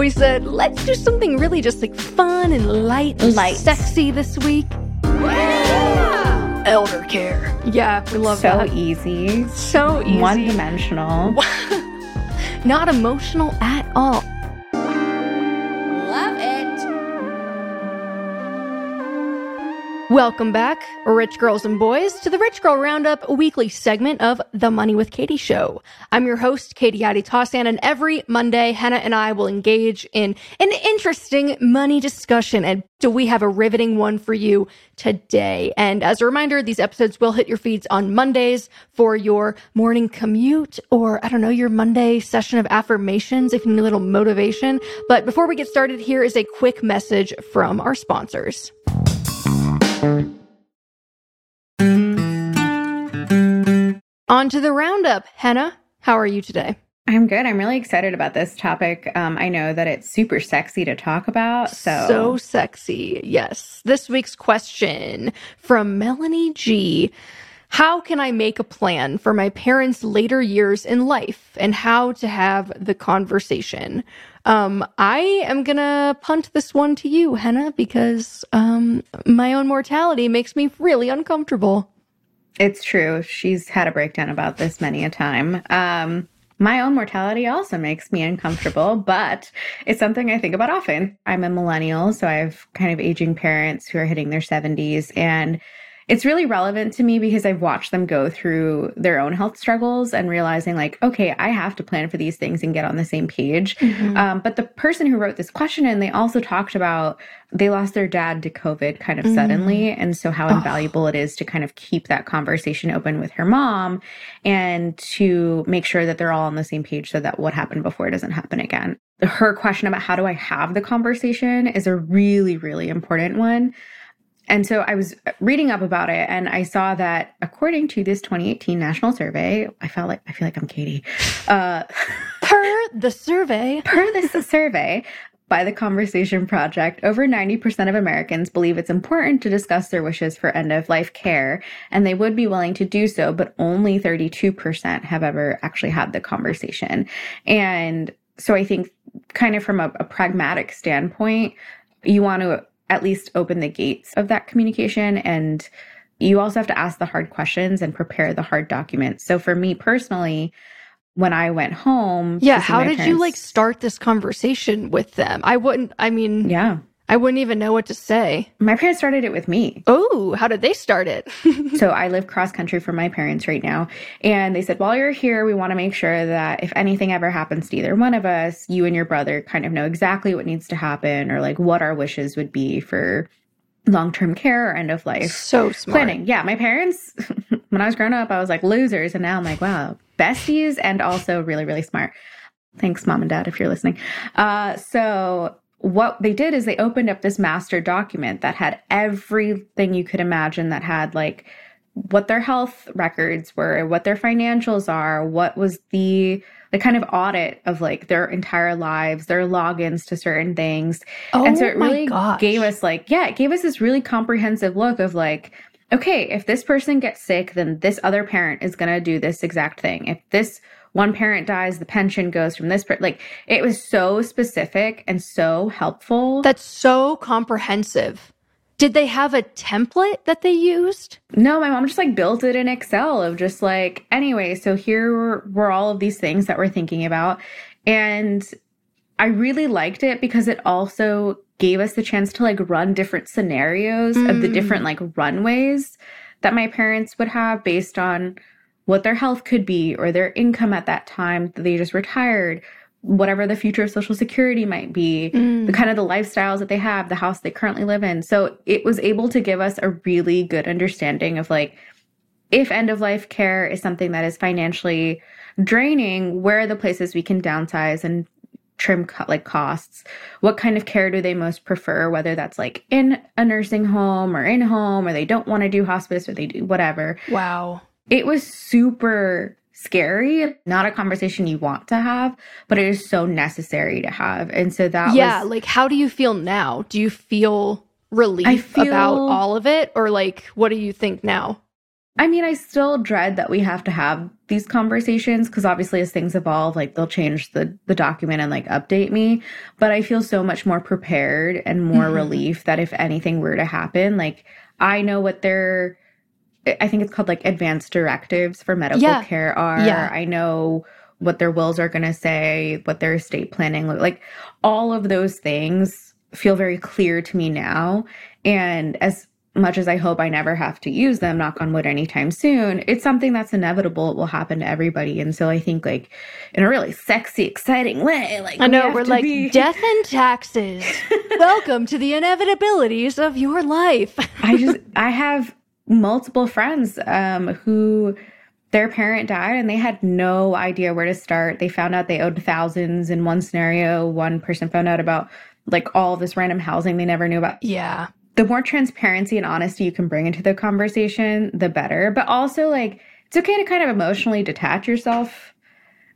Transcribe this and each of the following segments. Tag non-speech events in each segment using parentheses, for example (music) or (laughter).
we said, let's do something really just like fun and light, and Light. sexy this week. Elder care. Yeah, we love so that. easy. So easy. One dimensional. (laughs) Not emotional at all. Welcome back, rich girls and boys, to the Rich Girl Roundup, weekly segment of The Money with Katie show. I'm your host, Katie Gatti Tassin, and every Monday, Henah and I will engage in an interesting money discussion. And do we have a riveting one for you today? And as a reminder, these episodes will hit your feeds on Mondays for your morning commute or, I don't know, your Monday session of affirmations if you need a little motivation. But before we get started, here is a quick message from our sponsors. On to the roundup. Henah, how are you today? I'm good. I'm really excited about this topic. Um, I know that it's super sexy to talk about. So, So sexy. Yes. This week's question from Melanie G. How can I make a plan for my parents' later years in life and how to have the conversation? Um, I am gonna punt this one to you, Henah, because um, my own mortality makes me really uncomfortable. it's true. She's had a breakdown about this many a time. Um, my own mortality also makes me uncomfortable, but it's something I think about often. I'm a millennial, so I have kind of aging parents who are hitting their 70s. And it's really relevant to me because I've watched them go through their own health struggles and realizing, like, okay, I have to plan for these things and get on the same page. Um, but the person who wrote this question in, they also talked about they lost their dad to COVID kind of suddenly. And so, how invaluable it is to kind of keep that conversation open with her mom and to make sure that they're all on the same page so that what happened before doesn't happen again. Her question about how do I have the conversation is a really, really important one. And so I was reading up about it and I saw that according to this 2018 national survey, I felt like I feel like I'm Katie. Uh, (laughs) Per the survey, per this survey by the Conversation Project, over 90% of Americans believe it's important to discuss their wishes for end of life care, and they would be willing to do so, but only 32% have ever actually had the conversation. And so I think, kind of from a, a pragmatic standpoint, you want to at least open the gates of that communication and you also have to ask the hard questions and prepare the hard documents. So for me personally, when I went home, Yeah, how did you like start this conversation with them? I wouldn't I mean Yeah, I wouldn't even know what to say. my parents started it with me. Oh, how did they start it? (laughs) So I live cross country from my parents right now. And they said, while you're here, we want to make sure that if anything ever happens to either one of us, you and your brother kind of know exactly what needs to happen or like what our wishes would be for long term care or end of life so smart. planning. Yeah, my parents, (laughs) when I was growing up, I was like losers. And now I'm like, wow, besties and also really, really smart. Thanks, mom and dad, if you're listening. Uh, so, what they did is they opened up this master document that had everything you could imagine, that had like what their health records were, what their financials are, what was the the kind of audit of like their entire lives, their logins to certain things. Oh and so oh it really gosh. gave us like, yeah, it gave us this really comprehensive look of like, okay, if this person gets sick, then this other parent is going to do this exact thing. If this one parent dies, the pension goes from this. Per- like it was so specific and so helpful. That's so comprehensive. Did they have a template that they used? no, my mom just like built it in Excel of just like, anyway, so here were, were all of these things that we're thinking about. And I really liked it because it also gave us the chance to like run different scenarios of the Mm. different like runways that my parents would have based on what their health could be or their income at that time that they just retired whatever the future of social security might be Mm. the kind of the lifestyles that they have the house they currently live in so it was able to give us a really good understanding of like if end of life care is something that is financially draining where are the places we can downsize and trim co- like costs what kind of care do they most prefer whether that's like in a nursing home or in home or they don't want to do hospice or they do whatever Wow. it was super scary not a conversation you want to have but it is so necessary to have and so that yeah, was like how do you feel now? Do you feel relief feel- about all of it or like what do you think now? I mean, I still dread that we have to have these conversations because obviously as things evolve, like they'll change the the document and like update me. But I feel so much more prepared and more mm-hmm. relief that if anything were to happen, like I know what their I think it's called like advanced directives for medical yeah. care are. Yeah. I know what their wills are going to say, what their estate planning like all of those things feel very clear to me now and as much as I hope I never have to use them, knock on wood, anytime soon, it's something that's inevitable. It will happen to everybody. And so I think, like, in a really sexy, exciting way, like, I know we are like be... (laughs) death and taxes. Welcome to the inevitabilities of your life. (laughs) I just, I have multiple friends um, who their parent died and they had no idea where to start. They found out they owed thousands in one scenario. One person found out about like all this random housing they never knew about. Yeah the more transparency and honesty you can bring into the conversation, the better. But also, like, it's okay to kind of emotionally detach yourself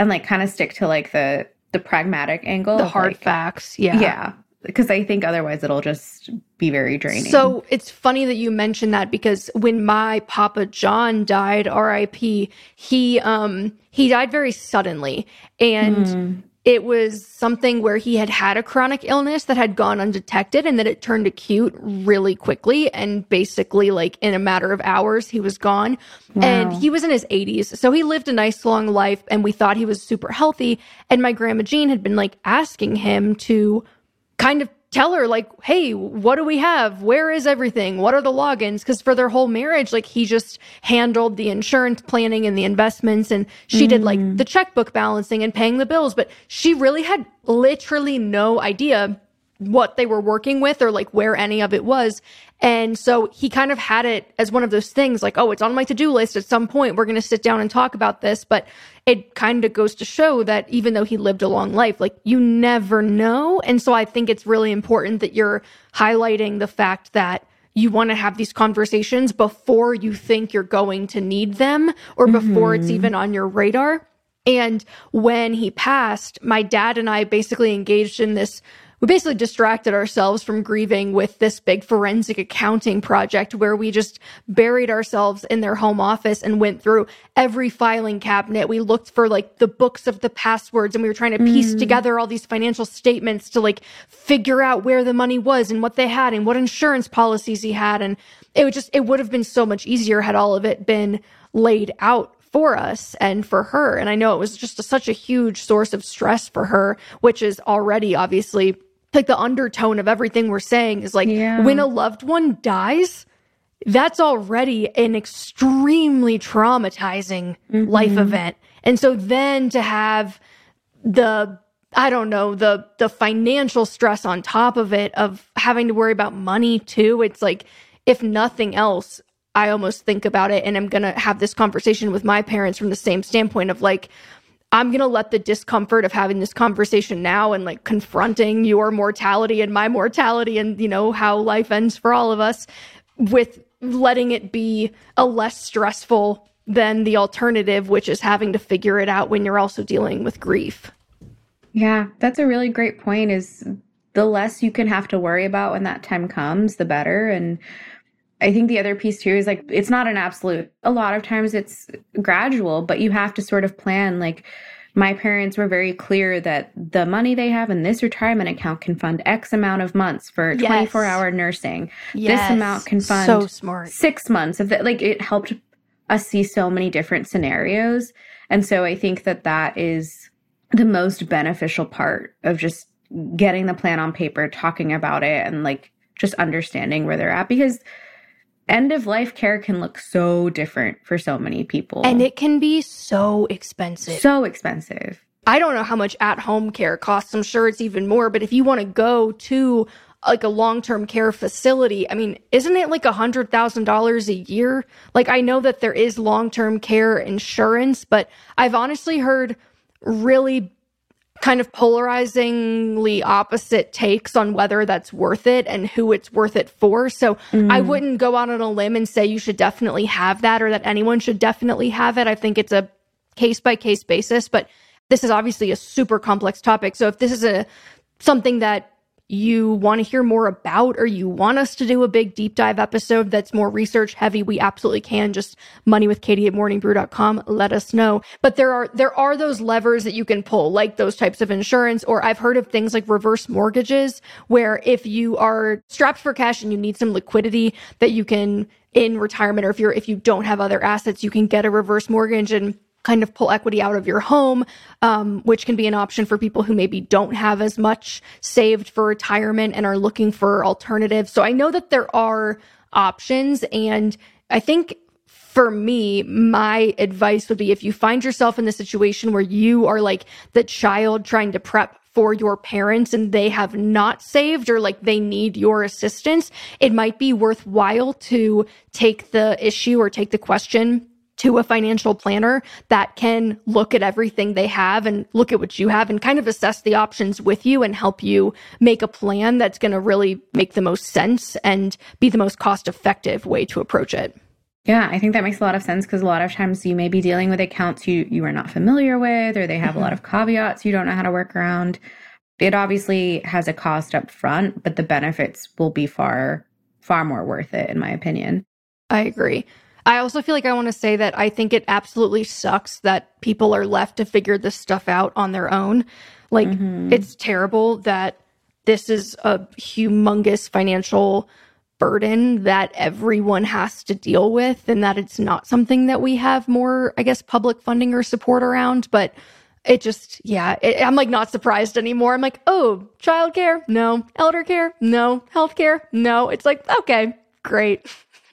and like kind of stick to like the the pragmatic angle, the hard like, facts. Yeah, yeah. Because I think otherwise it'll just be very draining. So it's funny that you mentioned that because when my Papa John died, R.I.P., he um he died very suddenly, and mm it was something where he had had a chronic illness that had gone undetected and that it turned acute really quickly. And basically like in a matter of hours he was gone. Wow. and he was in his 80s so he lived a nice long life and we thought he was super healthy. And my grandma Jean had been like asking him to kind of tell her like hey what do we have where is everything what are the logins because for their whole marriage like he just handled the insurance planning and the investments and she mm. did like mm. the checkbook balancing and paying the bills but she really had literally no idea what they were working with or like where any of it was. And so he kind of had it as one of those things like, oh, it's on my to do list. At some point, we're going to sit down and talk about this. But it kind of goes to show that even though he lived a long life, like you never know. And so I think it's really important that you're highlighting the fact that you want to have these conversations before you think you're going to need them or before mm-hmm. it's even on your radar. And when he passed, my dad and I basically engaged in this we basically distracted ourselves from grieving with this big forensic accounting project where we just buried ourselves in their home office and went through every filing cabinet. We looked for like the books of the passwords and we were trying to piece mm. together all these financial statements to like figure out where the money was and what they had and what insurance policies he had. And it would just, it would have been so much easier had all of it been laid out for us and for her. And I know it was just a, such a huge source of stress for her, which is already obviously like the undertone of everything we're saying is like yeah. when a loved one dies, that's already an extremely traumatizing mm-hmm. life event. And so then to have the I don't know, the the financial stress on top of it of having to worry about money too, it's like if nothing else, I almost think about it and I'm going to have this conversation with my parents from the same standpoint of like I'm going to let the discomfort of having this conversation now and like confronting your mortality and my mortality and, you know, how life ends for all of us with letting it be a less stressful than the alternative, which is having to figure it out when you're also dealing with grief. Yeah, that's a really great point is the less you can have to worry about when that time comes, the better. And I think the other piece too is like it's not an absolute. A lot of times it's gradual, but you have to sort of plan like my parents were very clear that the money they have in this retirement account can fund X amount of months for yes. 24 hour nursing. Yes. This amount can fund so smart. six months of that. Like it helped us see so many different scenarios. And so I think that that is the most beneficial part of just getting the plan on paper, talking about it, and like just understanding where they're at because end of life care can look so different for so many people. And it can be so expensive. So expensive. I don't know how much at home care costs. I'm sure it's even more, but if you want to go to like a long-term care facility, I mean, isn't it like a hundred thousand dollars a year? Like I know that there is long-term care insurance, but I've honestly heard really kind of polarizingly opposite takes on whether that's worth it and who it's worth it for. So mm. I wouldn't go out on a limb and say you should definitely have that or that anyone should definitely have it. I think it's a case by case basis, but this is obviously a super complex topic. So if this is a something that you want to hear more about or you want us to do a big deep dive episode that's more research heavy, we absolutely can. Just money with Katie at morningbrew.com. Let us know. But there are, there are those levers that you can pull, like those types of insurance, or I've heard of things like reverse mortgages, where if you are strapped for cash and you need some liquidity that you can in retirement, or if you're, if you don't have other assets, you can get a reverse mortgage and kind of pull equity out of your home, um, which can be an option for people who maybe don't have as much saved for retirement and are looking for alternatives. So I know that there are options. And I think for me, my advice would be if you find yourself in the situation where you are like the child trying to prep for your parents and they have not saved or like they need your assistance, it might be worthwhile to take the issue or take the question to a financial planner that can look at everything they have and look at what you have and kind of assess the options with you and help you make a plan that's going to really make the most sense and be the most cost effective way to approach it. Yeah, I think that makes a lot of sense because a lot of times you may be dealing with accounts you you are not familiar with or they have mm-hmm. a lot of caveats you don't know how to work around. It obviously has a cost up front, but the benefits will be far far more worth it in my opinion. I agree. I also feel like I want to say that I think it absolutely sucks that people are left to figure this stuff out on their own. Like, mm-hmm. it's terrible that this is a humongous financial burden that everyone has to deal with and that it's not something that we have more, I guess, public funding or support around. But it just, yeah, it, I'm like not surprised anymore. I'm like, oh, childcare? No. Elder care? No. Healthcare? No. It's like, okay, great.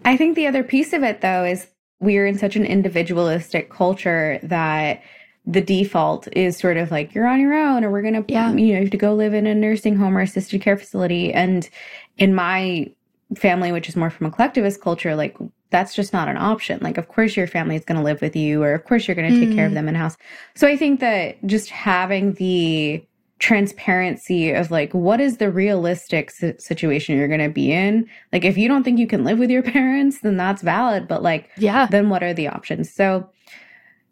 I think the other piece of it, though, is we're in such an individualistic culture that the default is sort of like you're on your own or we're going to yeah. you know you have to go live in a nursing home or assisted care facility and in my family which is more from a collectivist culture like that's just not an option like of course your family is going to live with you or of course you're going to take mm. care of mm. them in house so i think that just having the transparency of like what is the realistic situation you're going to be in? Like if you don't think you can live with your (laughs) parents then that's valid but like yeah. then what are the options? So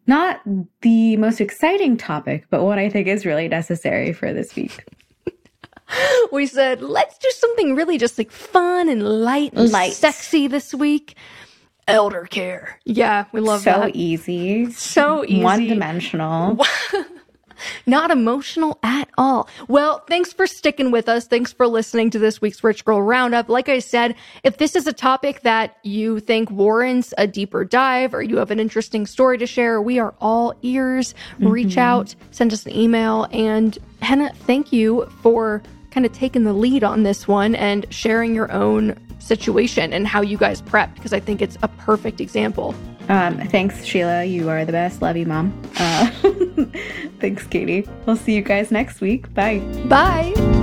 not the most exciting topic but what i think is really necessary for this week. (laughs) We said let's do something really just like fun and light and light sexy this week. Elder care. Yeah we love so that. so easy. So easy. (laughs) one dimensional Not emotional at all. Well, thanks for sticking with us. Thanks for listening to this week's Rich Girl Roundup. Like I said, if this is a topic that you think warrants a deeper dive or you have an interesting story to share, we are all ears. Mm-hmm. Reach out, send us an email. And Henah, thank you for kind of taking the lead on this one and sharing your own situation and how you guys prepped because I think it's a perfect example. Um, thanks, Sheila. You are the best. Love you, Mom. Uh, (laughs) thanks, Katie. We'll see you guys next week. Bye. Bye.